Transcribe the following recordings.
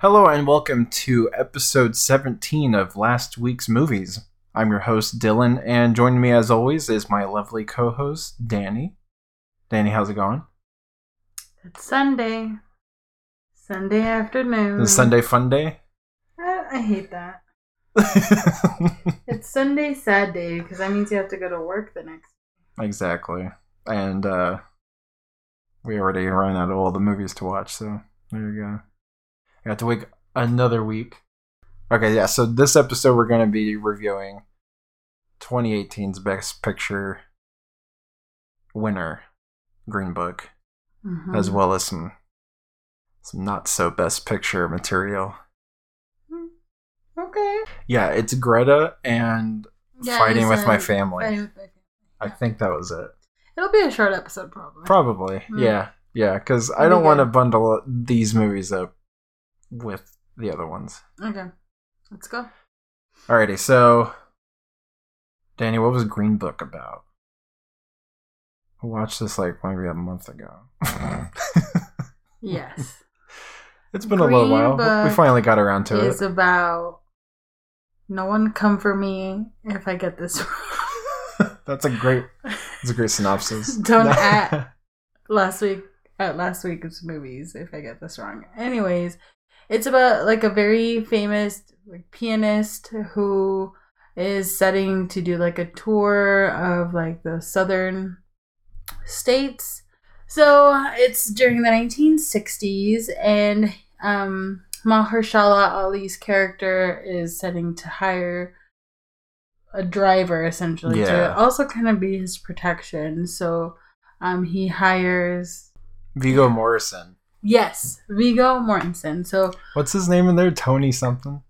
Hello and welcome to episode 17 of last week's movies. I'm your host Dylan, and joining me as always is my lovely co-host Danny. Danny, how's it going? It's Sunday. Sunday afternoon. Is Sunday fun day? I, I hate that. It's Sunday sad day because that means you have to go to work the next. exactly. And uh we already ran out of all the movies to watch, so there you go. I have to wait another week. Okay, yeah, so this episode we're gonna be reviewing 2018's Best Picture winner, Green Book. Mhm. as well as some some not so best picture material. Okay. Yeah, it's Greta and Yeah, fighting with my family. with. I think that was it. It'll be a short episode, probably. Probably. Hmm. Yeah. Yeah, because I don't want to bundle these movies up with the other ones. okay. Let's go. Alrighty, so Danny, what was Green Book about? I watched this like maybe a month ago. Yes. it's been a little Green while. We finally got around to it. it's about no one come for me if I get this wrong. That's a great that's a great synopsis. Don't at last week at last week's movies if I get this wrong. Anyways, it's about like a very famous like pianist who is setting to do like a tour of like the southern states. So it's during the 1960s, and um, Mahershala Ali's character is setting to hire a driver essentially Yeah. to also kind of be his protection. So um, he hires Viggo Morrison. Yes Viggo Mortensen. So What's his name in there? Tony something?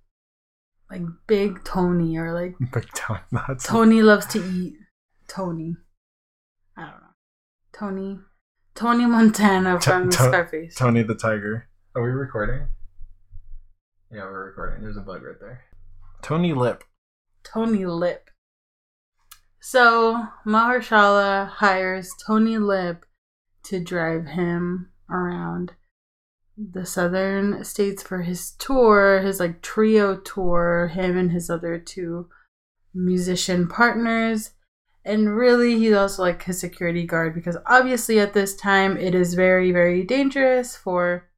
like Big Tony or like Big Tony. Tony loves to eat. Tony. I don't know. Tony. Tony Montana from to- Scarface. Tony the Tiger. Are we recording? Yeah, we're recording. There's a bug right there. Tony Lip. Tony Lip. So Mahershala hires Tony Lip to drive him around the southern states for his tour, his like trio tour, him and his other two musician partners. And really, he's also like his security guard because obviously at this time it is very, very dangerous for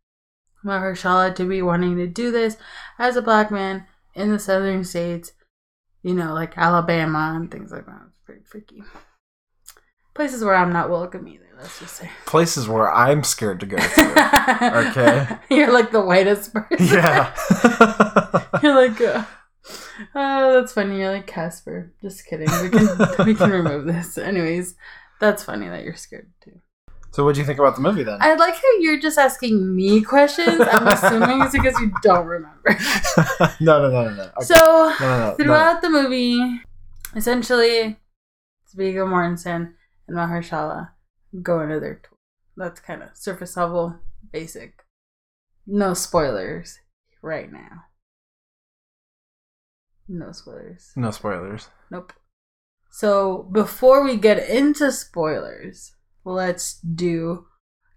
Mahershala to be wanting to do this as a black man in the southern states, you know, like Alabama and things like that. It's pretty freaky. Places where I'm not welcome either, let's just say. Places where I'm scared to go to. Okay. You're like the whitest person. yeah. You're like, uh, oh, that's funny. You're like Casper. Just kidding. We can we can remove this. Anyways, that's funny that you're scared too. so what'd you think about the movie then? I like how you're just asking me questions. I'm assuming it's because you don't remember. no, no, no, no, no. Okay. So no, no, no. throughout the movie, essentially, it's Viggo Mortensen and Mahershala go into their tour. That's kind of surface level, basic. No spoilers right now. No spoilers. No spoilers. Nope. So before we get into spoilers, let's do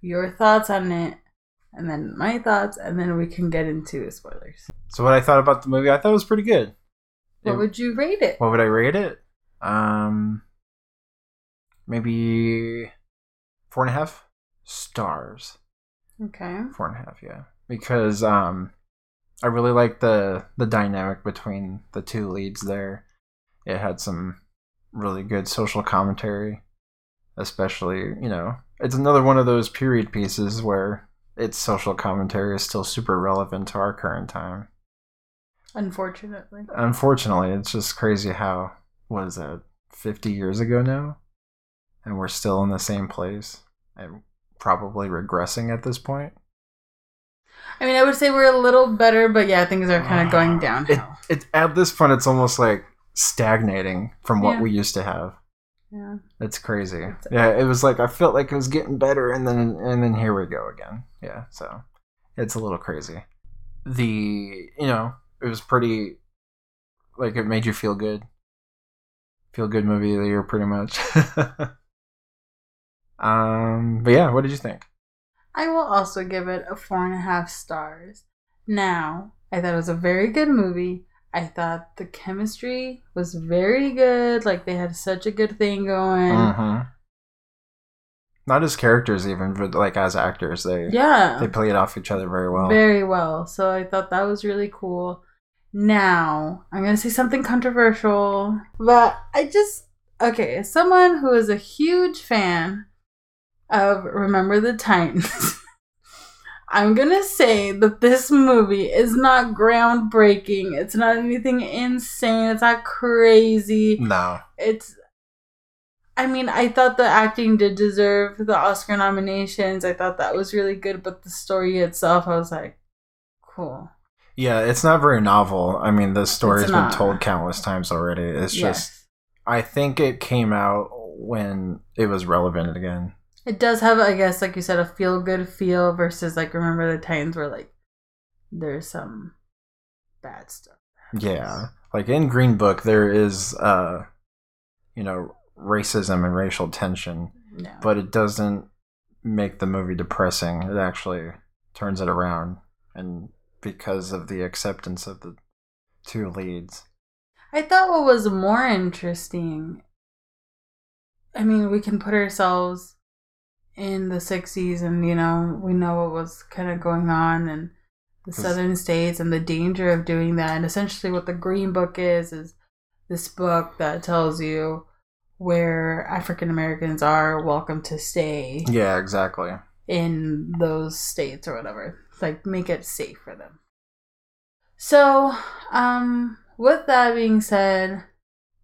your thoughts on it, and then my thoughts, and then we can get into the spoilers. So what I thought about the movie, I thought it was pretty good. What It- would you rate it? what would I rate it? Um, maybe four and a half stars. Okay. Four and a half, yeah. Because um, I really like the the dynamic between the two leads there. It had some really good social commentary, especially you know it's another one of those period pieces where its social commentary is still super relevant to our current time. Unfortunately. Unfortunately, it's just crazy how what is that fifty years ago now, and we're still in the same place and probably regressing at this point. I mean, I would say we're a little better, but yeah, things are kind of going It, downhill. it at this point, it's almost like stagnating from what Yeah. we used to have. yeah. It's crazy. It's- Yeah, it was like I felt like it was getting better, and then and then here we go again. Yeah, so it's a little crazy. The you know it was pretty like it made you feel good. Feel good movie of the year, pretty much. um, but yeah, what did you think? I will also give it a four and a half stars. Now, I thought it was a very good movie. I thought the chemistry was very good. Like they had such a good thing going. Mm-hmm. Not as characters, even but like as actors, they Yeah. they played off each other very well. Very well. So I thought that was really cool. Now, I'm going to say something controversial, but I just, okay, as someone who is a huge fan of Remember the Titans, I'm going to say that this movie is not groundbreaking. It's not anything insane. It's not crazy. no, It's, I mean, I thought the acting did deserve the Oscar nominations. I thought that was really good, but the story itself, I was like, cool. yeah, it's not very novel. I mean, the story's been told countless times already. It's just, I think it came out when it was relevant again. It does have, I guess, like you said, a feel good feel versus like remember the Titans where like there's some bad stuff. Yeah, like in Green Book, there is, uh, you know, racism and racial tension, No. but it doesn't make the movie depressing. It actually turns it around, and because of the acceptance of the two leads. I thought what was more interesting I mean, we can put ourselves in the 60s and you know, we know what was kind of going on in the southern states and the danger of doing that. And essentially what the Green Book is is this book that tells you where African Americans are welcome to stay Yeah, exactly. in those states or whatever. It's like make it safe for them. So, um, with that being said,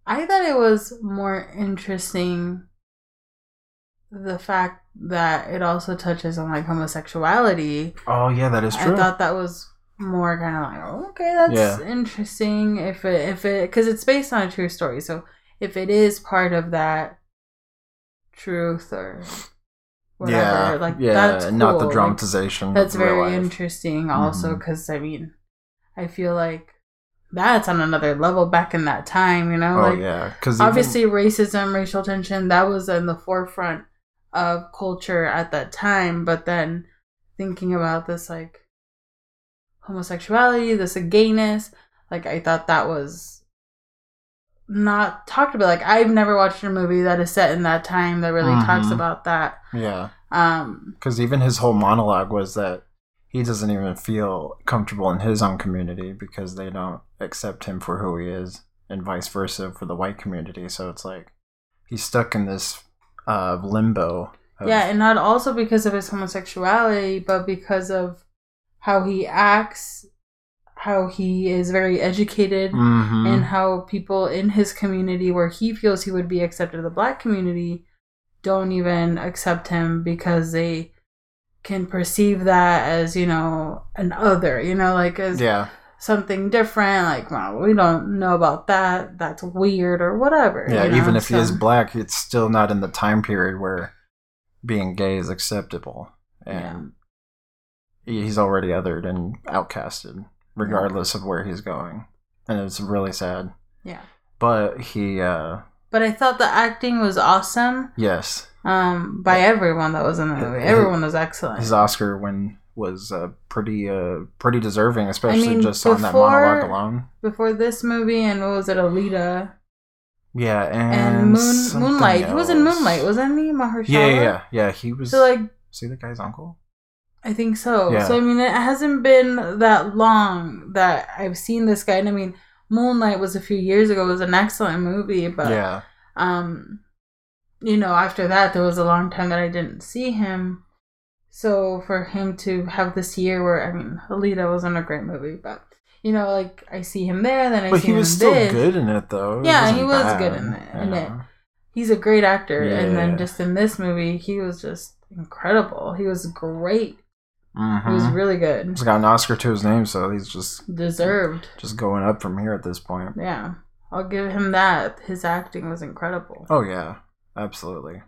I thought it was more interesting the fact that it also touches on like homosexuality. Oh yeah, that is true. I thought that was more kind of like oh, okay, that's Yeah. interesting. If it if it because it's based on a true story, so if it is part of that truth or whatever, yeah, like yeah, that's not the cool. Like, dramatization. that's very life. interesting also mm-hmm. because i mean i feel like that's on another level back in that time you know Oh like yeah, because obviously racism racial tension that was in the forefront of culture at that time but then thinking about this like homosexuality this gayness like i thought that was not talked about like i've never watched a movie that is set in that time that really talks Mhm. about that yeah, um because even his whole monologue was that he doesn't even feel comfortable in his own community because they don't accept him for who he is, and vice versa for the white community. So it's like he's stuck in this uh, limbo. of- Yeah, and not also because of his homosexuality, but because of how he acts, how he is very educated, Mhm. and how people in his community where he feels he would be accepted, the black community, don't even accept him because they can perceive that as, you know, an other, you know, like as yeah, something different, like, well, we don't know about that, that's weird or whatever. yeah. you know? even if he is black, it's still not in the time period where being gay is acceptable, and he- he's already othered and outcasted, regardless of where he's going, and it's really sad. Yeah. But he, uh, But I thought the acting was awesome. yes, um by everyone that was in the movie. Everyone was excellent. his Oscar win was uh, pretty, uh, pretty deserving, especially mean, just on that monologue alone. Before this movie and what was it, Alita Yeah, and, and, Moon Moonlight. He was in. Moonlight, wasn't he? Mahershala. Yeah, yeah, yeah, yeah. He was. So like see the guy's uncle. I think so. Yeah. So I mean, it hasn't been that long that I've seen this guy. And I mean, Moonlight was a few years ago. It was an excellent movie, but yeah, um you know after that there was a long time that i didn't see him so for him to have this year where i mean alita wasn't a great movie but you know like i see him there then i but see he was still this. good in it, though. It Yeah, he was bad, good in it- in you it. he's a great actor and Yeah. then just in this movie he was just incredible he was great he was Mhm. really good He's got an Oscar to his name, so he's just deserved just going up from here at this point. yeah i'll give him that his acting was incredible Oh yeah, absolutely.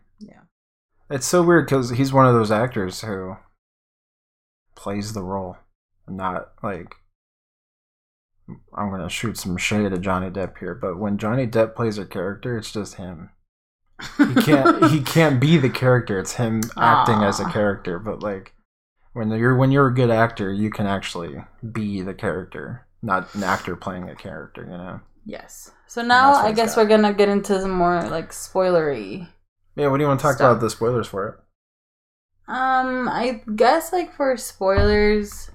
It's so weird because he's one of those actors who plays the role, and not like. I'm gonna shoot some shade at Johnny Depp here, but when Johnny Depp plays a character, it's just him. He can't. he can't be the character. It's him acting as a ah. character. But like, when you're when you're a good actor, you can actually be the character, not an actor playing a character. You know. Yes. So now I guess got. we're gonna get into some more like spoilery. Yeah. What do you want to talk Stuff. about the spoilers for it? Um, I guess like for spoilers,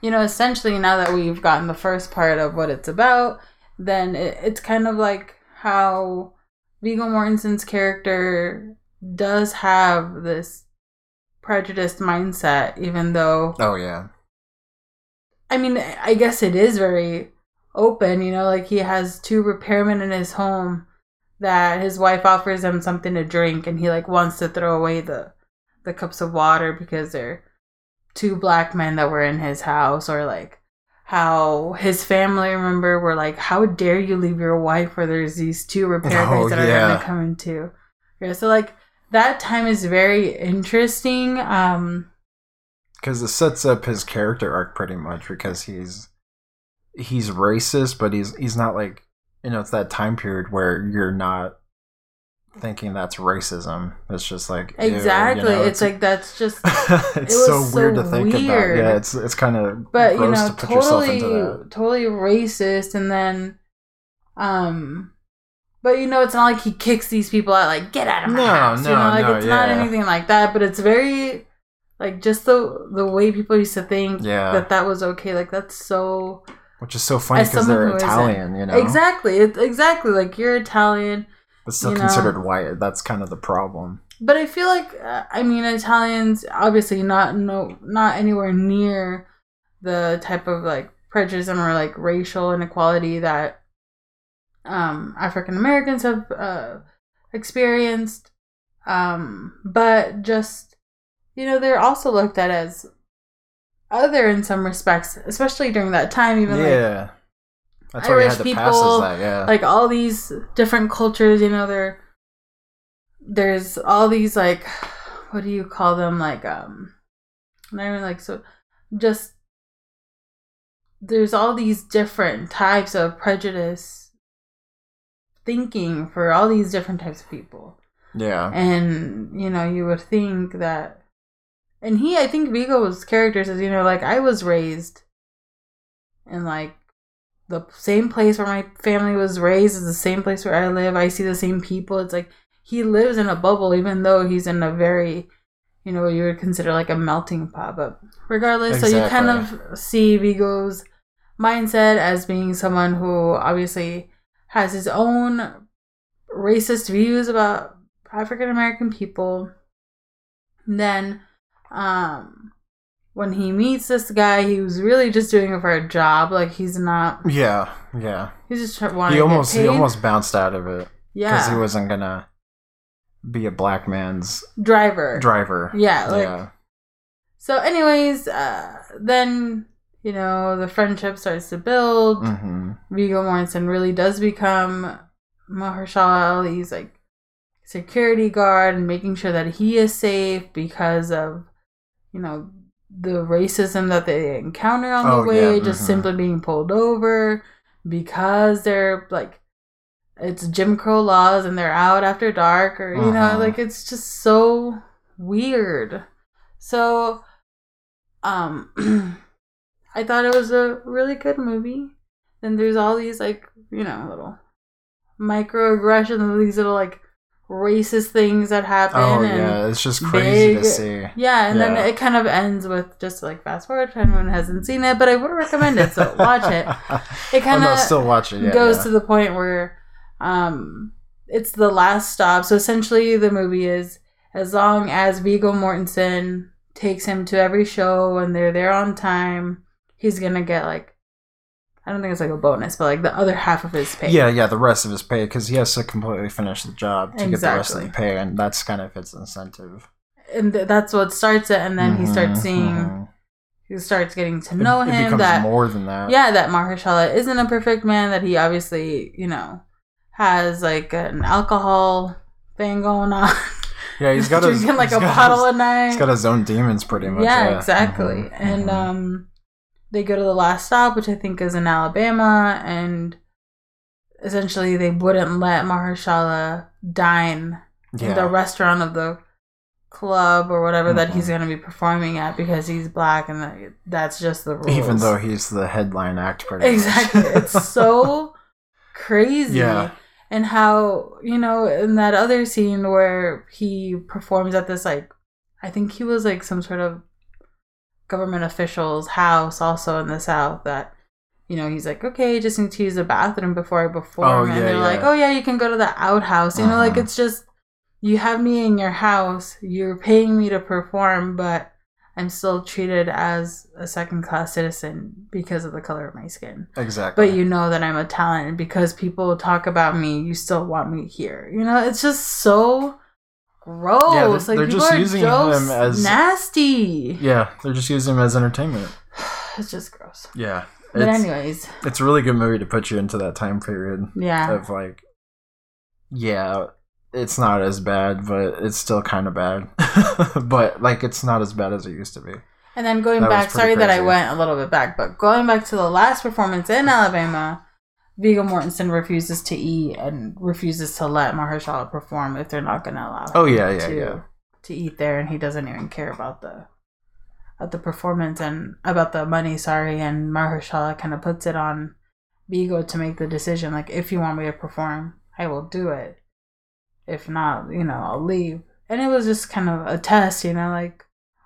you know, essentially now that we've gotten the first part of what it's about, then it, it's kind of like how Viggo Mortensen's character does have this prejudiced mindset, even though Oh yeah. I mean, I guess it is very open, you know, like he has two repairmen in his home that his wife offers him something to drink and he like wants to throw away the the cups of water because they're two black men that were in his house or like how his family remember were like how dare you leave your wife where there's these two repair Oh, guys that are yeah. gonna come into yeah so like that time is very interesting um because it sets up his character arc pretty much because he's he's racist but he's he's not like you know it's that time period where you're not thinking that's racism. It's just like ew, you exactly. Know, it's, like that's just it's it so weird so to think weird. about. Yeah it's it's kind of but you know to totally totally racist and then um but you know it's not like he kicks these people out like get out of my No, house you no, know like no, it's not anything like that but it's very like just the the way people used to think Yeah. that that was okay like that's so which is so funny because they're italian you know? Exactly it, exactly like you're italian but still you know. considered white that's kind of the problem. But I feel like uh, I mean Italians obviously not no not anywhere near the type of like prejudice or like racial inequality that um African Americans have uh experienced. Um but just you know they're also looked at as other in some respects especially during that time even like yeah. That's why Irish had to people, that yeah. like all these different cultures you know there there's all these like what do you call them? Like um not even like so just there's all these different types of prejudice thinking for all these different types of people. Yeah. And you know you would think that and he i think viggo's character says you know like i was raised in like the same place where my family was raised is the same place where i live. I see the same people. It's like he lives in a bubble even though he's in a very you know you would consider like a melting pot. But regardless so you kind of see viggo's mindset as being someone who obviously has his own racist views about African American people. Then, um, when he meets this guy, he was really just doing it for a job. Like he's not. yeah yeah He's just trying wanting he to almost he almost bounced out of it Yeah, because he wasn't gonna be a black man's driver. driver. Yeah, like yeah, so. Anyways, uh, then you know the friendship starts to build. hmm Viggo Mortensen really does become Mahershala Ali's like security guard and making sure that he is safe because of you know the racism that they encounter on Oh, the way, yeah, just mhm. simply being pulled over because they're like it's Jim Crow laws and they're out after dark or you know Uh-huh. like it's just so weird. So um I thought it was a really good movie. Then there's all these like, you know, little microaggressions, these little like racist things that happen. Oh and yeah, it's just crazy big- to see. Yeah, and then it kind of ends with just like fast forward if anyone hasn't seen it, but I would recommend it, so watch it. It oh, kind no, of still watch it. Yeah, goes yeah. to the point where um it's the last stop. So essentially the movie is as long as Viggo Mortensen takes him to every show and they're there on time, he's gonna get like I don't think it's like a bonus, but like the other half of his pay. Yeah, yeah, the rest of his pay because he has to completely finish the job to get the rest of the pay, and that's kind of his incentive. And th- that's what starts it and then he starts seeing mhm. he starts getting to know it, him becomes that more than that. yeah, that Mahershala isn't a perfect man, that he obviously, you know, has like an alcohol thing going on. yeah, he's got his drinking like he's a bottle his, a night. He's got his own demons, pretty much. yeah, Yeah, exactly. Mhm, And mhm. um they go to the last stop, which I think is in Alabama, and essentially they wouldn't let Mahershala dine in the restaurant of the club or whatever that he's Mhm. going to be performing at because he's black and that's just the rules. Even though he's the headline act, pretty much. exactly, it's so crazy. Yeah. And how you know in that other scene where he performs at this like, I think he was like some sort of government official's house also in the south that. You know, he's like, okay, just need to use the bathroom before I perform. Oh, and yeah, they're like, oh, yeah, you can go to the outhouse. You know, like, Uh-huh. it's just, you have me in your house, you're paying me to perform, but I'm still treated as a second class citizen because of the color of my skin. exactly. But you know that I'm a talent, because people talk about me, you still want me here. You know, it's just so gross. they're- like they're just using him as- nasty. yeah, they're just using him as entertainment. It's just gross. Yeah. But anyways, it's a really good movie to put you into that time period yeah. of like, yeah, it's not as bad, but it's still kind of bad. but like, it's not as bad as it used to be. And then going That back, sorry that I went a little bit back, but going back to the last performance in Alabama, Viggo Mortensen refuses to eat and refuses to let Mahershala perform if they're not going to allow him Oh yeah, yeah, to, yeah. to eat there, and he doesn't even care about the at the performance and about the money. Sorry, and Mahershala kind of puts it on Viggo to make the decision. Like, if you want me to perform, I will do it. If not, you know, I'll leave. And it was just kind of a test, you know, like,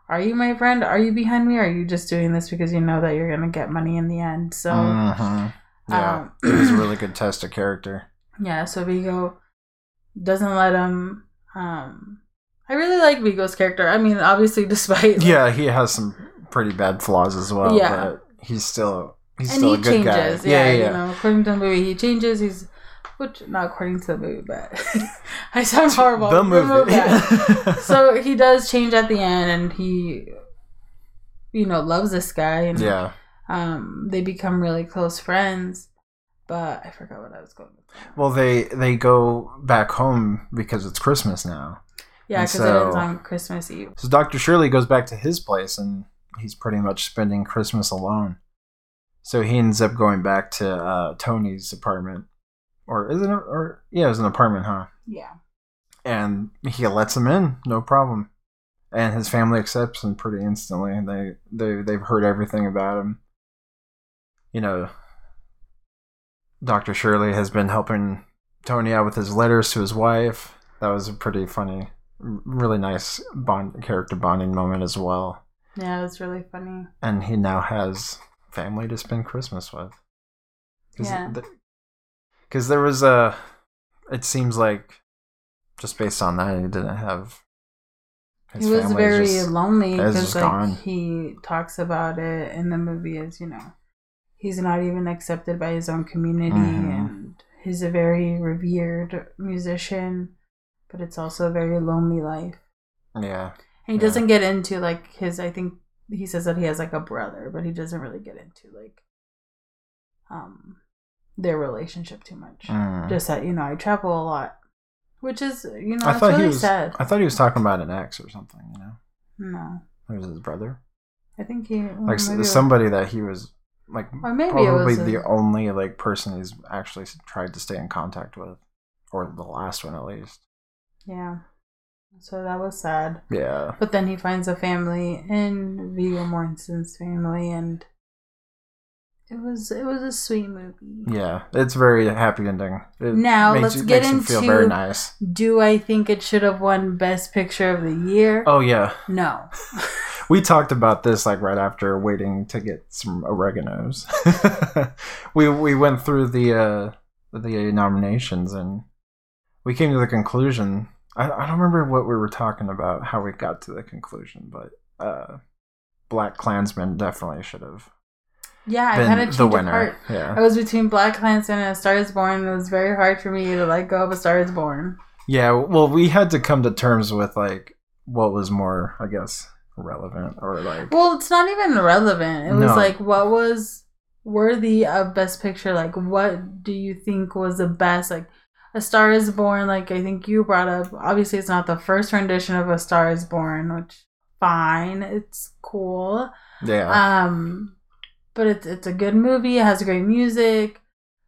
are you my friend? Are you behind me? Or are you just doing this because you know that you're gonna get money in the end? So Mhm. Yeah, um, it was a really good test of character. yeah, so Viggo doesn't let him. Um, I really like Viggo's character. I mean, obviously, despite Yeah, he has some pretty bad flaws as well. Yeah. but he's still he's and still he a good changes. guy. Yeah, yeah, you know, according to the movie, he changes. He's which not according to the movie, but I sound horrible. The movie. that. so he does change at the end, and he, you know, loves this guy, and yeah, um, they become really close friends. But I forgot what I was going. with. well, they they go back home because it's Christmas now. Yeah, because it ends on Christmas Eve. So Doctor Shirley goes back to his place, and he's pretty much spending Christmas alone. So he ends up going back to uh, Tony's apartment, or is it? Or yeah, it was an apartment, huh? Yeah. and he lets him in, no problem. And his family accepts him pretty instantly. They they they've heard everything about him. You know, Doctor Shirley has been helping Tony out with his letters to his wife. That was a pretty funny, really nice bond character bonding moment as well. Yeah, it was really funny. And he now has family to spend Christmas with. Cause Yeah. Because there was a, it seems like, just based on that, he didn't have. his he was very just- lonely because like gone. he talks about it in the movie as you know he's not even accepted by his own community and he's a very revered musician but it's also a very lonely life yeah, and he Yeah. doesn't get into like his i think he says that he has like a brother but he doesn't really get into like um their relationship too much Mm. just that you know i travel a lot which is you know I thought really he was. sad I thought he was talking about an ex or something. You know, no it was his brother, i think he like somebody that he was like Or maybe probably a- the only like person he's actually tried to stay in contact with, or the last one at least. Yeah. So that was sad. Yeah, But then he finds a family in Viggo Mortensen's family and it was it was a sweet movie. yeah, it's very happy ending. It Now, makes let's you- get feel very into- nice. Do I think it should have won Best Picture of the Year? Oh yeah, No. we talked about this like right after waiting to get some oreganos. we we went through the uh the nominations and we came to the conclusion. I, I don't remember what we were talking about, how we got to the conclusion, but uh Black Klansman definitely should have Yeah, I kind of the winner. apart. I was between Black Klansman and A Star is Born. It was very hard for me to let go of A Star is Born. yeah. Well, we had to come to terms with like what was more, I guess, relevant or like Well, it's not even relevant. It was like what was worthy of best picture? Like what do you think was the best? Like A Star is Born, like I think you brought up. Obviously it's not the first rendition of A Star is Born, which fine. It's cool. yeah. Um but it's it's a good movie, it has great music.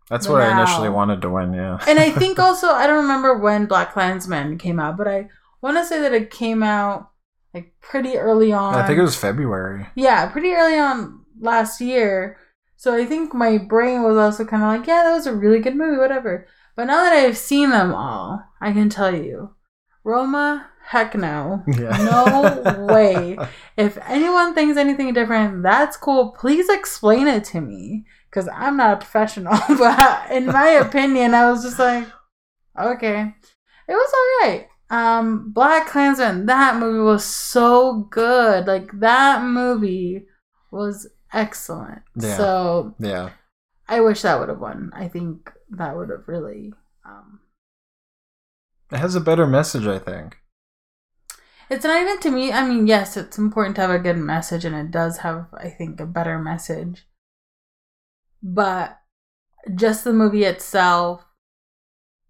That's what I initially wanted to win. Yeah, And I think also I don't remember when Black Klansman came out, but I want to say that it came out like pretty early on. I think it was February. Yeah, pretty early on last year. So I think my brain was also kind of like, yeah, that was a really good movie, whatever. But now that I've seen them all, I can tell you, Roma, heck no. Yeah. No way. If anyone thinks anything different, that's cool. Please explain it to me. Because I'm not a professional. but in my opinion, I was just like, okay. It was alright. Um, Black Klansman, that movie was so good. Like that movie was excellent. Yeah. So Yeah. I wish that would have won. I think that would have really um It has a better message, I think. It's not even to me. I mean, yes, it's important to have a good message, and it does have, I think, a better message. But just the movie itself,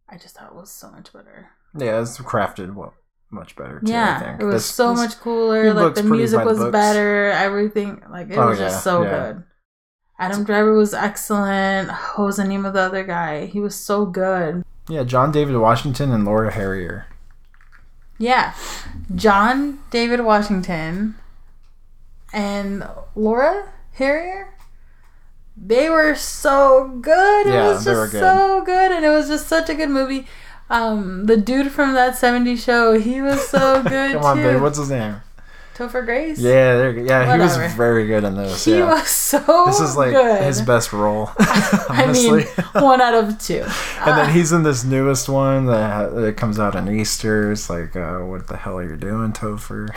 I just thought it was so much better. Yeah, it's crafted well much better too, I yeah, think. it was This- so this- much cooler. Like the music by the was better. Everything, like it Oh, was just so yeah. good. Adam Driver was excellent. What was the name of the other guy? He was so good. Yeah, John David Washington and Laura Harrier. Yeah. John David Washington and Laura Harrier. They were so good. It Yeah, was they just were good. so good and it was just such a good movie. Um the dude from that 70s show, he was so good Come on, too. babe. What's his name? Topher Grace? Yeah, there. Yeah, he was very good in this. He yeah. was so this is like good. his best role. I honestly. mean, one out of two. and then Uh, he's in this newest one that, that comes out on Easter. It's like, uh, what the hell are you doing, Topher?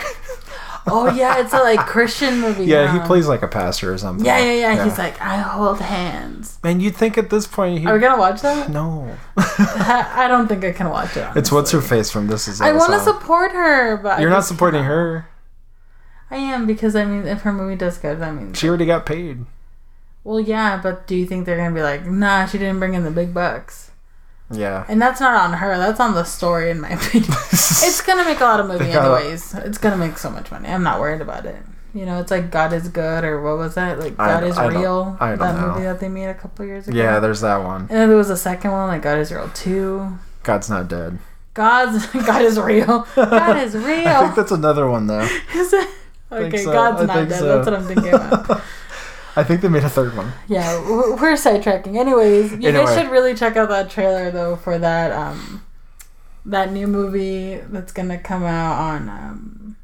Oh yeah, it's a like Christian movie. yeah, he plays like a pastor or something. Yeah, yeah, yeah, He's like, I hold hands. man, you'd think at this point he Are we gonna watch that? no. I don't think I can watch it. it's what's her face from This Is I want to support her, but You're not supporting her. I am because I mean, if her movie does good, that means She already got paid. well, yeah. But do you think they're gonna be like, nah, she didn't bring in the big bucks? Yeah. And that's not on her. That's on the story, in my opinion. it's gonna make a lot of gotta- anyways. It's gonna make so much money. I'm not worried about it. You know, it's like God is good, or what was that? Like I- God is I don't- real. I don't that know. movie that they made a couple years ago. yeah, there's that one. And then there was a second one, like God is real too. God's not dead. God's God is real. God is real. I think that's another one though. Is it? Okay, so. God's I not dead. so. That's what I'm thinking about. I think they made a third one. yeah, we're, sidetracking. Anyways, you Anyway. guys should really check out that trailer though for that um that new movie that's gonna come out on um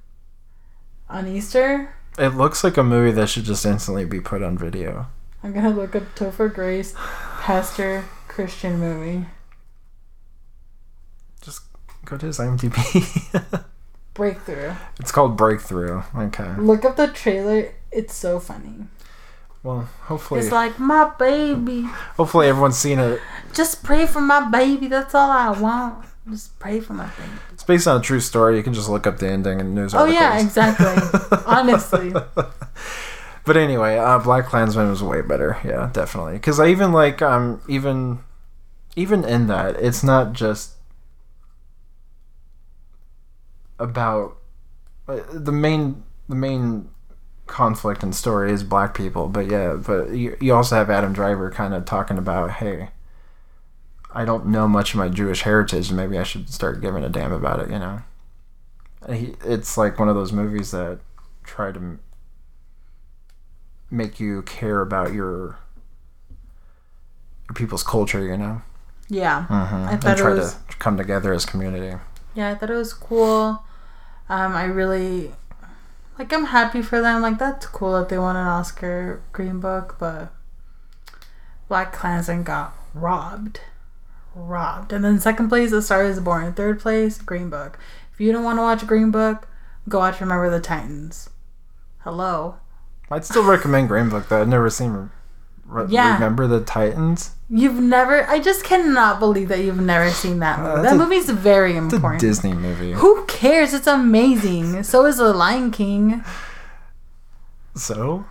on Easter. It looks like a movie that should just instantly be put on video. I'm gonna look up Topher Grace Pastor Christian movie. Just go to his IMDb. Breakthrough. it's called Breakthrough. Okay. Look up the trailer. It's so funny. Well, hopefully, It's like my baby. hopefully everyone's seen it. Just pray for my baby. That's all I want. Just pray for my baby. It's based on a true story. You can just look up the ending in news articles. Oh articles. yeah, exactly. Honestly. But anyway, uh, Black Klansman was way better. Yeah, definitely. Because I even like um even even in that it's not just about uh, the main the main conflict and story is black people. But yeah, but you, you also have Adam Driver kind of talking about hey. I don't know much of my Jewish heritage, and maybe I should start giving a damn about it. You know, he, it's like one of those movies that try to m- make you care about your your people's culture. You know, Yeah. mm-hmm. I and thought it try was to come together as community. yeah, I thought it was cool. Um, I really like I'm happy for them. Like that's cool that they won an Oscar Green Book, but Black Klansman got robbed. Robbed. And then second place, A Star is Born. Third place, Green Book. If you don't want to watch Green Book, go watch Remember the Titans. Hello. I'd still recommend Green Book though. I've never seen. Re- Yeah. Remember the Titans? You've never I just cannot believe that you've never seen that movie. Uh, that a- movie's very It's a important. Disney movie. Who cares? It's amazing. So is The Lion King. So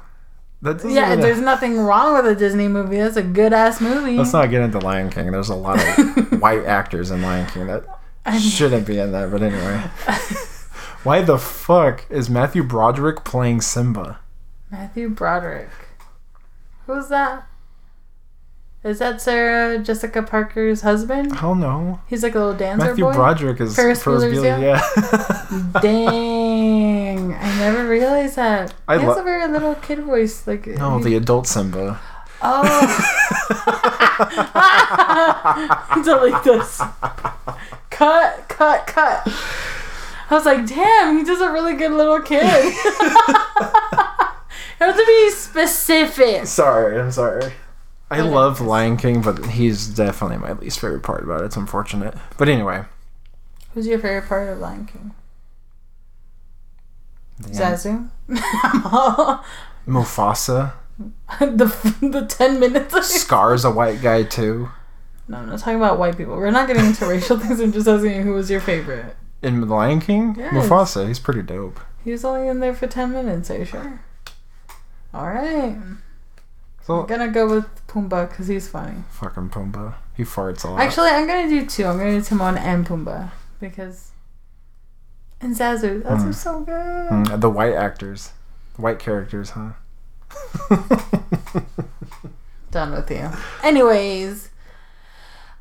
that doesn't Yeah, really- there's nothing wrong with a Disney movie. That's a good ass movie. Let's not get into Lion King. There's a lot of white actors in Lion King that mean- shouldn't be in that. But anyway, why the fuck is Matthew Broderick playing Simba? Matthew Broderick. Who's that? Is that Sarah Jessica Parker's husband? Hell no. He's like a little dancer Matthew boy. Broderick is Ferris Ferris Bueller, yeah. Dang, I never realized that. I he has lo- a very little kid voice. Like no, he- the adult Simba. Oh. Delete this. Cut, cut, cut. I was like, damn, he does a really good little kid. have to be specific. Sorry, I'm sorry. I But love. Lion King, but he's definitely my least favorite part about it. It's unfortunate. But anyway. Who's your favorite part of Lion King? the Zazu? Mufasa. the, the 10 minutes. of- Scar's a white guy too. No, I'm not talking about white people. We're not getting into racial things. I'm just asking you who was your favorite. In The Lion King? Yes. Mufasa, he's pretty dope. He was only in there for 10 minutes. Are you sure? Alright. So I'm gonna go with Pumbaa because he's funny. fucking Pumbaa. He farts a lot. Actually, I'm gonna do two. I'm gonna do Timon and Pumbaa because and Zazu. Zazu's are so good. Mm, the white actors. White characters, huh? Done with you. Anyways,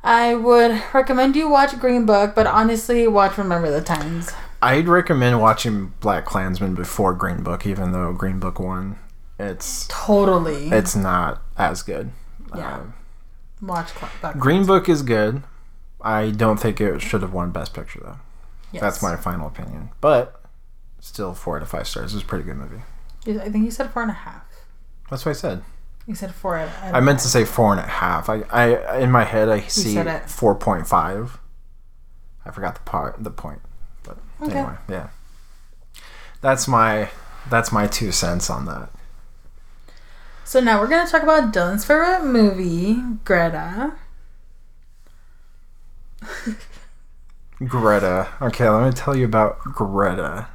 I would recommend you watch Green Book, but honestly, watch Remember the Times. I'd recommend watching Black Klansman before Green Book, even though Green Book won. It's Totally. it's not as good. Yeah. Uh, watch Cl- Black Green Book is good. I don't think it should have won Best Picture though. Yes. That's my final opinion. But still, four out of five stars. It was a pretty good movie. I think you said four and a half. That's what I said. You said four. Out out of I meant to say four and a half. I, I in my head I see said it. four point five. I forgot the part the point, but Okay. anyway, yeah. That's my that's my two cents on that. So now we're gonna talk about Dylan's favorite movie, Greta. Greta. Okay, let me tell you about Greta.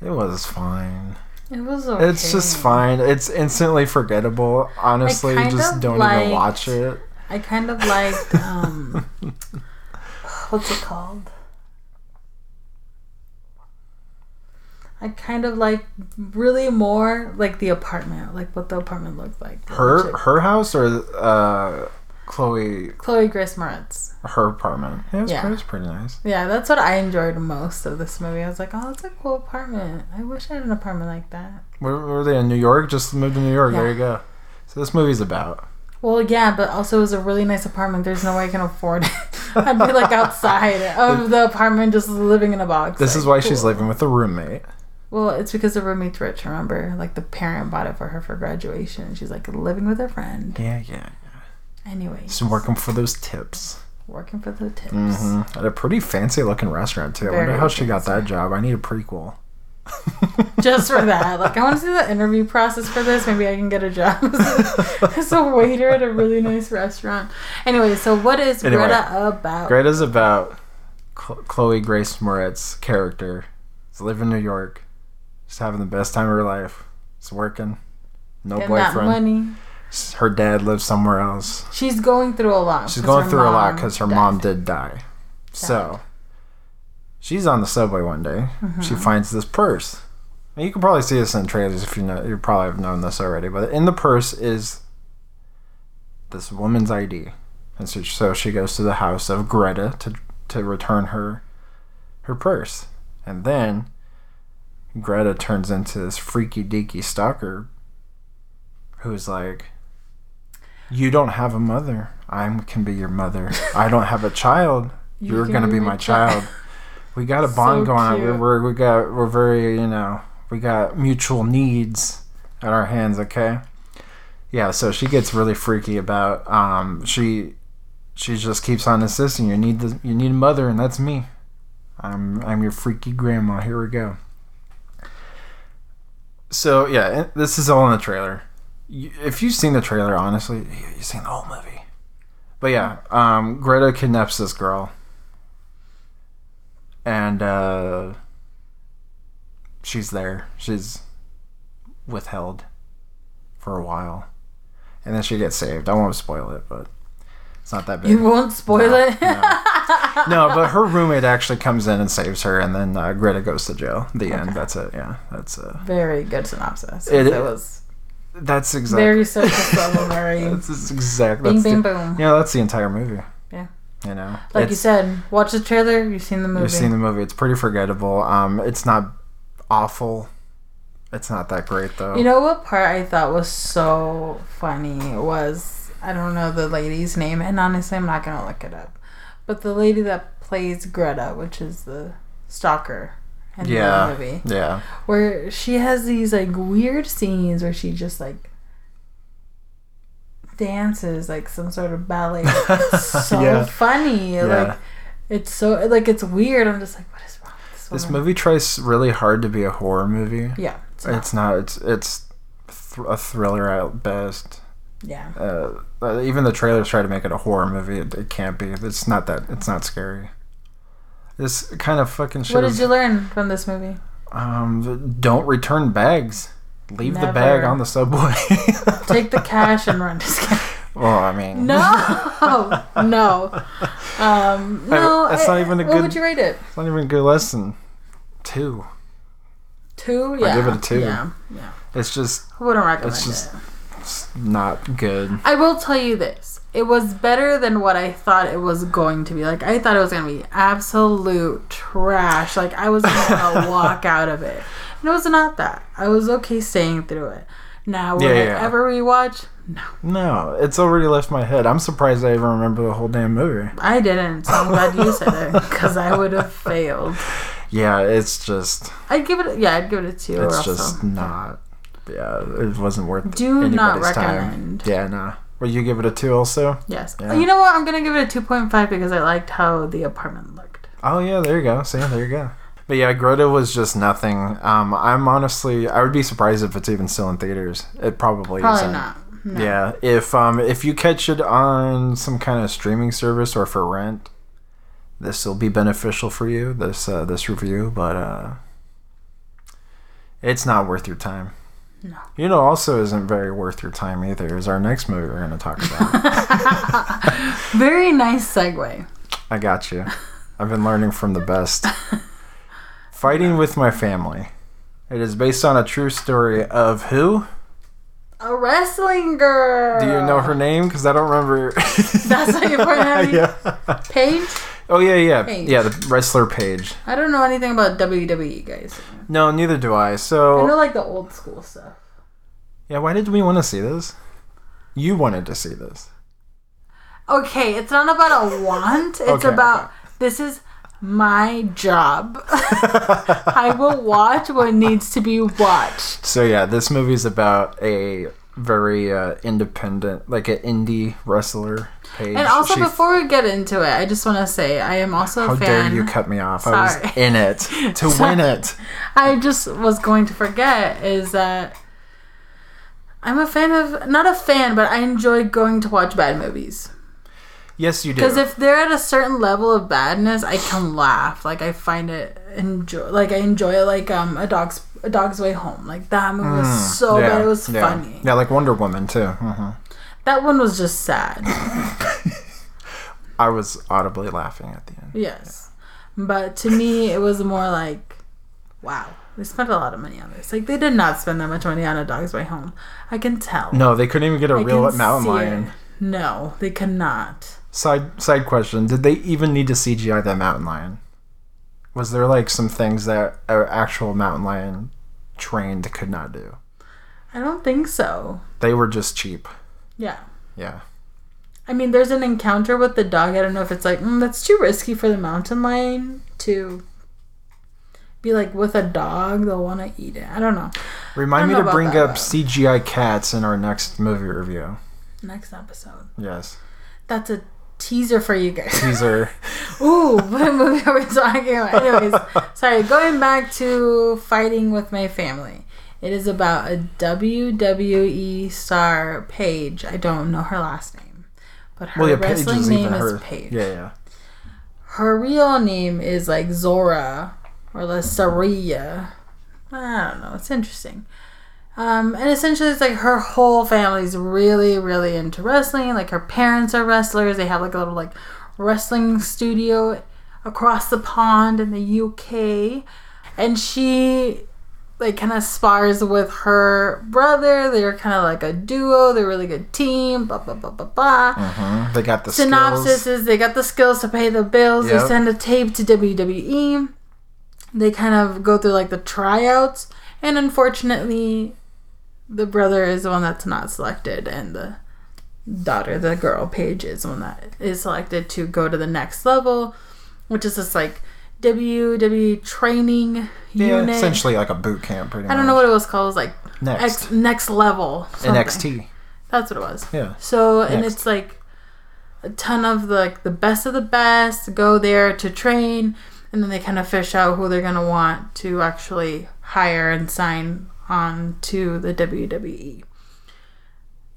It was fine. It was okay. It's just fine. It's instantly forgettable. Honestly, just don't liked- even watch it. I kind of liked um what's it called? I kind of like really more like the apartment, like what the apartment looked like. Her her house or uh Chloe Chloe Grace Moretz. her apartment. Yeah, it was, Yeah. pretty, it was pretty nice. Yeah, that's what I enjoyed most of this movie. I was like, oh, it's a cool apartment. I wish I had an apartment like that. Where were they in New York? Just moved to New York. There you go. So this movie's about. Well, yeah, but also it was a really nice apartment. There's no way I can afford it. I'd be like outside of the apartment, just living in a box. This is Like, why she's living with a roommate. Well, it's because the roommate's rich. Remember, like the parent bought it for her for graduation. She's like living with her friend. Yeah, yeah. Anyway, She's working for those tips. working for the tips. Mm-hmm. At a pretty fancy looking restaurant too. I wonder Very how she got that job. I need a prequel. Just for that, like I want to see the interview process for this. Maybe I can get a job as a waiter at a really nice restaurant. Anyway, so what is Anyway, Greta about? Greta's about Chloe Grace Moretz's character. She's living in New York. She's having the best time of her life. It's working. No Getting that boyfriend. money. Her dad lives somewhere else. She's going through a lot. She's going through a lot because her died. mom did die. So she's on the subway one day. Mm-hmm. She finds this purse. And you can probably see this in trailers if you know. You probably have known this already. But in the purse is this woman's ID, and so, so she goes to the house of Greta to to return her her purse, and then Greta turns into this freaky deaky stalker who's like, "You don't have a mother. I can be your mother. I don't have a child. You You're can gonna be my child." child. We got a bond So going on. We're, we're we got we're very you know we got mutual needs at our hands. Okay. Yeah, so she gets really freaky about um she she just keeps on insisting you need the you need a mother and that's me. I'm I'm your freaky grandma. Here we go. So yeah, this is all in the trailer. If you've seen the trailer, honestly, you- you've seen the whole movie. But yeah, um, Greta kidnaps this girl, and uh, she's there. She's withheld for a while, and then she gets saved. I won't spoil it, but it's not that big. You won't spoil No, it. no. no, but her roommate actually comes in and saves her, and then uh, Greta goes to jail. The end. That's it. Yeah, that's uh, Very good synopsis. It- It, was. That's exactly. Very surface level, very That's exactly. bing, That's bing, boom. yeah, that's the entire movie. Yeah. You know, Like you said, watch the trailer. You've seen the movie. You've seen the movie. It's pretty forgettable. Um, it's not awful. It's not that great though. You know what part I thought was so funny was I don't know the lady's name, and honestly, I'm not gonna look it up. But the lady that plays Greta, which is the stalker in yeah, the movie, yeah, where she has these like weird scenes where she just like dances like some sort of ballet. It's so Yeah. funny. Yeah. Like it's so like it's weird. I'm just like, what is wrong with this This movie tries really hard to be a horror movie. Yeah. It's not- It's not. It's it's th- a thriller at best. Yeah. Uh, even the trailers try to make it a horror movie. It, it can't be. It's not that. It's not scary. This kind of fucking shit. What did you learn from this movie? Um, don't return bags. Leave the bag on the subway. Take the cash and run. Well, I mean, No, no, um, no. that's not even a good. What would you rate it? it's not even a good lesson. Two. Two. Yeah. I give it a two. Yeah. Yeah. It's just I wouldn't recommend It's just- it. It's not good. I will tell you this. It was better than what I thought it was going to be. Like I thought it was gonna be absolute trash. Like I was gonna walk out of it. And it was not that. I was okay staying through it. Now will Yeah, yeah, yeah. ever rewatch? No. No, it's already left my head. I'm surprised I even remember the whole damn movie. I didn't, so I'm glad you said it because I would have failed. Yeah, it's just, I'd give it, yeah, I'd give it a two. it's just not. Yeah, it wasn't worth. Do not anybody's time. recommend. Yeah, nah. Will you give it a two also? Yes. Yeah. You know what? I'm gonna give it a two point five because I liked how the apartment looked. Oh yeah, there you go. See, there you go. But yeah, Greta was just nothing. Um, I'm honestly, I would be surprised if it's even still in theaters. It probably, Probably isn't. not. No. Yeah, if um if you catch it on some kind of streaming service or for rent, this will be beneficial for you. This uh, this review, but uh, it's not worth your time. No. You know, also isn't very worth your time either. Is our next movie we're going to talk about? Very nice segue. I got you. I've been learning from the best. Fighting with my family. It is based on a true story of who? A wrestling girl. Do you know her name? Because I don't remember. That's how you pronounce it? yeah. Paige? Oh yeah, yeah, Paige. yeah. The wrestler Paige. I don't know anything about WWE, guys. No, neither do I. So I know like the old school stuff. yeah, why did we want to see this? You wanted to see this. Okay, it's not about a want. It's Okay, about this is my job. I will watch what needs to be watched. So yeah, this movie is about a very uh, independent, like an indie wrestler. Paige. And also, She- before we get into it, I just want to say I am also a how fan. dare you cut me off? I was in it to win it. I just was going to forget is that I'm a fan of not a fan, but I enjoy going to watch bad movies. Yes, you do. Because if they're at a certain level of badness, I can laugh. Like I find it enjoy. Like I enjoy it. Like um, a dog's a dog's way home. Like that movie was so Mm, yeah, bad. It was yeah. funny. Yeah, like Wonder Woman too. hmm That one was just sad. I was audibly laughing at the end. yes, but to me, it was more like, wow, they spent a lot of money on this. Like they did not spend that much money on a dog's way home. I can tell. No, they couldn't even get a I real mountain lion. it. No, they cannot. Side side question: Did they even need to CGI that mountain lion? Was there like some things that an actual mountain lion trained could not do? I don't think so. They were just cheap. Yeah. Yeah. I mean, there's an encounter with the dog. I don't know if it's like, mm, that's too risky for the mountain lion to be like with a dog. They'll want to eat it. I don't know. Remind me don't to know bring about up CGI cats in our next movie review. Next episode. Yes. That's a teaser for you guys. Teaser. Ooh, what movie are we talking about? Anyways, sorry, going back to fighting with my family. It is about a WWE star, Paige. I don't know her last name, but her well, yeah, wrestling is name is. Paige. Yeah, yeah. Her real name is like Zora or La Saria. I don't know. It's interesting. Um, and essentially, it's like her whole family's really, really into wrestling. Like her parents are wrestlers. They have like a little like wrestling studio across the pond in the UK. And she like kind of spars with her brother. They're kind of like a duo. They're a really good team. Blah blah blah blah blah. hmm They got the Synopsis skills. is they got the skills to pay the bills. They send a tape to WWE. They kind of go through like the tryouts, and unfortunately, the brother is the one that's not selected, and the daughter, the girl Paige, is the one that is selected to go to the next level, which is this like WWE training Yeah, unit. essentially like a boot camp. Pretty I don't know what it was called. It was like Next. X, next level. something. NXT. That's what it was. Yeah. So and it's like a ton of the, like the best of the best go there to train, and then they kind of fish out who they're gonna want to actually hire and sign on to the WWE.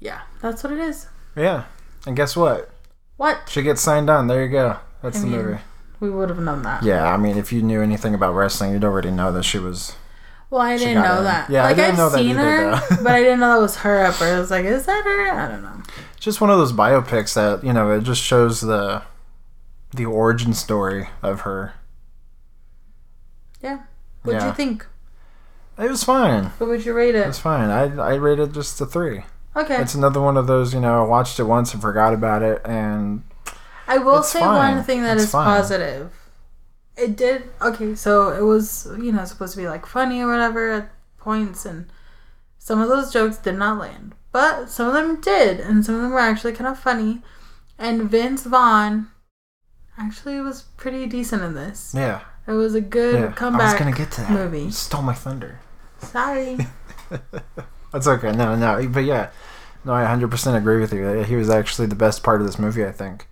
Yeah, that's what it is. Yeah. And guess what? What She gets signed on. There you go. That's I the mean, movie. we would have known that. Yeah, I mean, if you knew anything about wrestling, you'd already know that she was. Well, I didn't know it. that. Yeah, like, I didn't have know that seen either, her, but I didn't know that was her at first. I was like, is that her? I don't know. Just one of those biopics that you know it just shows the the origin story of her. Yeah. What'd Yeah. you think? It was fine. What would you rate It It's fine. I I rated just a three. Okay. It's another one of those you know I watched it once and forgot about it, and I will say fine. one thing that is It's fine. positive. It did okay, so it was you know supposed to be like funny or whatever at points, and some of those jokes did not land, but some of them did, and some of them were actually kind of funny. And Vince Vaughn actually was pretty decent in this. yeah, It was a good yeah. I was comeback. gonna get to that. movie. You stole my thunder. Sorry. That's okay. No, no, but yeah, no, I 100% agree with you. He was actually the best part of this movie, I think.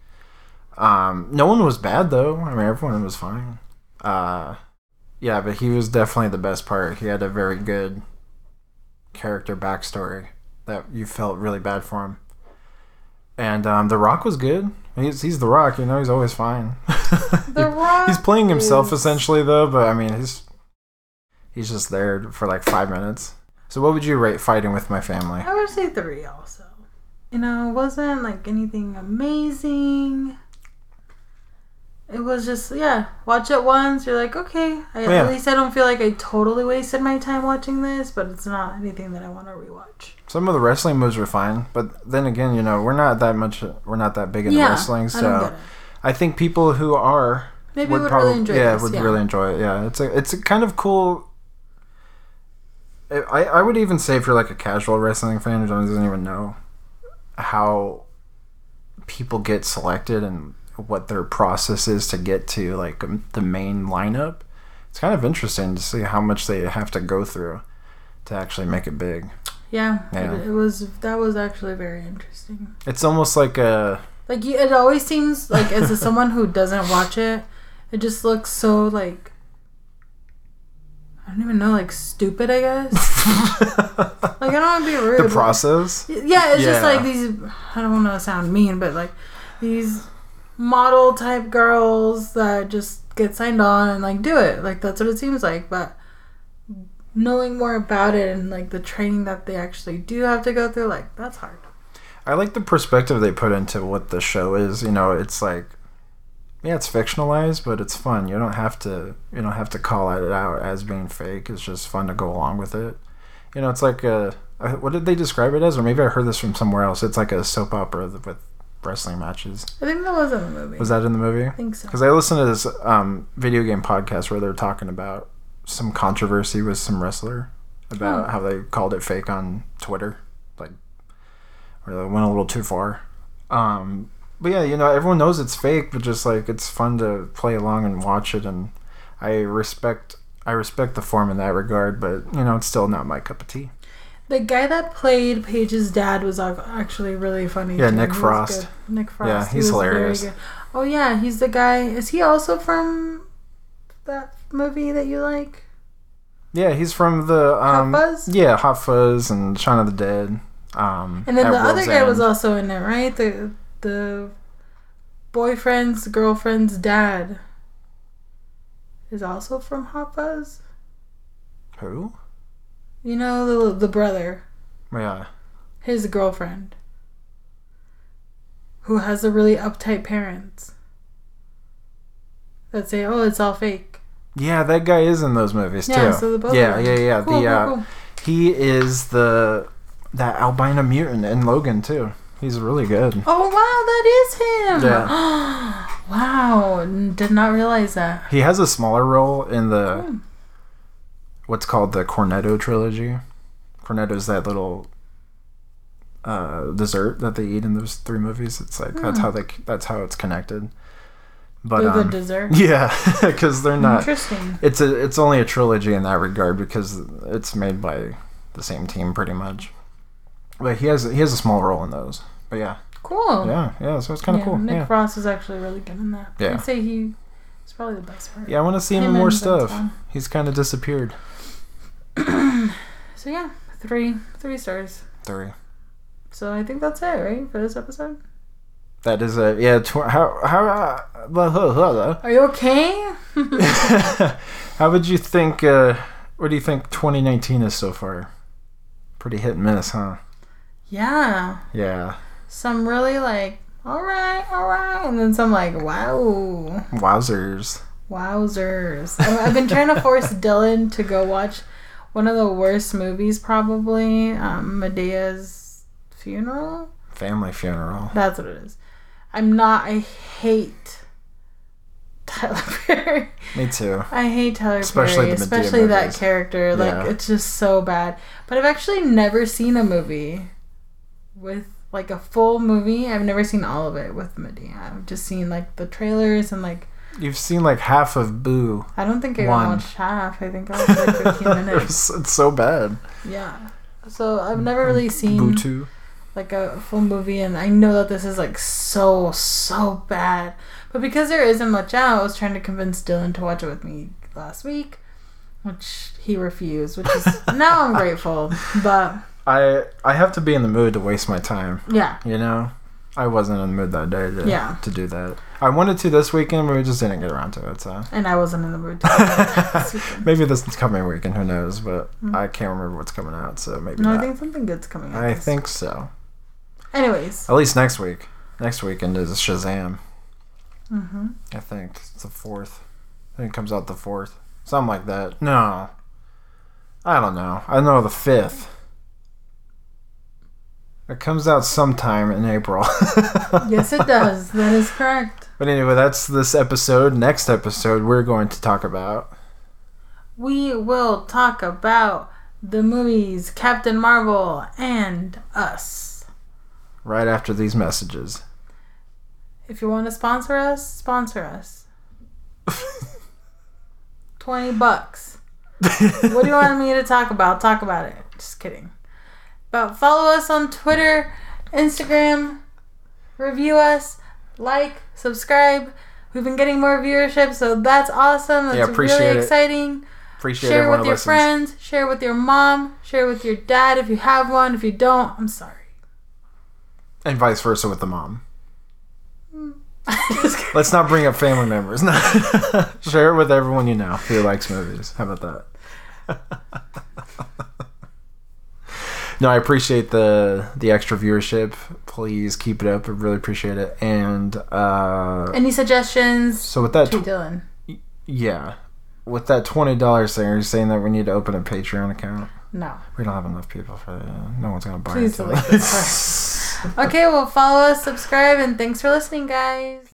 Um, no one was bad though. I mean, everyone was fine. Uh, yeah, but he was definitely the best part. He had a very good character backstory that you felt really bad for him. And um, The Rock was good. He's he's The Rock, you know. He's always fine. The Rock. he's playing himself is- essentially though, but I mean, he's he's just there for like five minutes. So, what would you rate Fighting with My Family? I would say three also. You know, it wasn't like anything amazing. It was just yeah, watch it once, you're like, okay. I, Yeah. At least I don't feel like I totally wasted my time watching this, but it's not anything that I want to rewatch. Some of the wrestling moves were fine, but then again, you know, we're not that much, we're not that big into yeah, wrestling, I don't so get it. I think people who are Maybe would would probably, really enjoy yeah, this. would yeah. really enjoy it. Yeah, it's a, it's a kind of cool. I, I would even say if you're like a casual wrestling fan who doesn't even know how people get selected and what their process is to get to like um, the main lineup, it's kind of interesting to see how much they have to go through to actually make it big. Yeah, Yeah. It, it was that was actually very interesting. It's almost like a Like you, it always seems like as a, someone who doesn't watch it, it just looks so like I don't even know, like stupid. I guess. Like I don't want to be rude. the process. Yeah, it's just like these. I don't want to sound mean, but like these model type girls that just get signed on and like do it. Like that's what it seems like. But knowing more about it and like the training that they actually do have to go through, like that's hard. I like the perspective they put into what the show is. You know, it's like, yeah, it's fictionalized, but it's fun. You don't have to, you don't have to call it out as being fake. It's just fun to go along with it. You know, it's like a, uh, what did they describe it as? Or maybe I heard this from somewhere else. It's like a soap opera with wrestling matches. I think that was in the movie. Was that in the movie? I think so. Because I listened to this um, video game podcast where they're talking about some controversy with some wrestler about Oh. how they called it fake on Twitter, like where they went a little too far. Um, but yeah, you know, everyone knows it's fake, but just like it's fun to play along and watch it, and I respect I respect the form in that regard, but you know, it's still not my cup of tea. The guy that played Paige's dad was actually really funny. Yeah, too. Nick He Frost. Nick Frost. Yeah, he's very hilarious. Oh yeah, he's the guy. Is he also from that movie that you like? Yeah, he's from the um, Hot Fuzz? Yeah, Hot Fuzz and Shaun of the Dead. Um, And then the other World's guy was also in it, right? The the boyfriend's girlfriend's dad is also from Hot Fuzz. who? You know the the brother, Yeah. his girlfriend, who has the really uptight parents that say, "Oh, it's all fake." Yeah, that guy is in those movies too. Yeah, so the both yeah, yeah, yeah. Cool, the uh, cool, cool. he is the that albino mutant in Logan too. He's really good. Oh wow, that is him. Yeah. wow, did not realize that. He has a smaller role in the Hmm. what's called the Cornetto trilogy. Cornetto's that little uh, dessert that they eat in those three movies. It's like that's Hmm. how they that's how it's connected. But They're the um, dessert. yeah, because they're not. Interesting. It's a it's only a trilogy in that regard because it's made by the same team pretty much. But he has he has a small role in those. But yeah, Cool. yeah, yeah. So it's kind of Yeah, cool. Nick Yeah, Frost is actually really good in that. Yeah. I'd say he is probably the best part. yeah. I want to see him in more stuff. He's kind of disappeared. So yeah, three three stars. Three. So I think that's it, right, for this episode. That is a yeah. Tw- how how uh, blah, blah, blah, Are you okay? how would you think? Uh, what do you think 2019 is so far? Pretty hit and miss, huh? yeah. Yeah. Some really like, all right, all right, and then some like, wow, Wowzers. wowzers. I've, been trying to force Dylan to go watch one of the worst movies, probably, um, Madea's funeral. Family funeral. That's what it is. I'm not. I hate Tyler Perry. Me too. I hate Tyler Especially Perry, especially that character. Like Yeah. it's just so bad. But I've actually never seen a movie with like a full movie. I've never seen all of it with Madea. I've just seen like the trailers and like You've seen like half of Boo. I don't think I even watched half. I think I watched like 15 minutes. it's, so bad. Yeah. So I've never really seen Boo two. like a full movie and I know that this is like so so bad. But because there isn't much out, I was trying to convince Dylan to watch it with me last week, which he refused, which is now I'm grateful. But I I have to be in the mood to waste my time. yeah. You know, I wasn't in the mood that day to Yeah. to do that. I wanted to this weekend, but we just didn't get around to it. So And I wasn't in the mood to this maybe this coming weekend, who knows? But I can't remember what's coming out, so maybe. No, I think something good's coming out. I think so. Anyways. At least next week. Next weekend is Shazam. hmm I think it's the fourth. I think it comes out the fourth, something like that. No, I don't know. I know the fifth. It comes out sometime in April. Yes, it does. That is correct. But anyway, that's this episode. Next episode, we're going to talk about. We will talk about the movies Captain Marvel and Us. right after these messages. If you want to sponsor us, sponsor us. 20 bucks. What do you want me to talk about? Talk about it. Just kidding. But follow us on Twitter, Instagram, review us, like, subscribe. We've been getting more viewership, so that's awesome. That's Yeah, appreciate really it. exciting. Appreciate it. share with your listens. friends, share with your mom, share with your dad if you have one. If you don't, I'm sorry. and vice versa with the mom. Hmm. Let's not bring up family members. Share it with everyone you know who likes movies. How about that? no, I appreciate the the extra viewership. Please keep it up. I really appreciate it. And uh, Any suggestions? so with that, To tw- Dylan. yeah, with that twenty dollars thing, are you saying that we need to open a Patreon account? No. We don't have enough people for that. No one's gonna buy Please delete this Okay, well, follow us, subscribe, and thanks for listening, guys.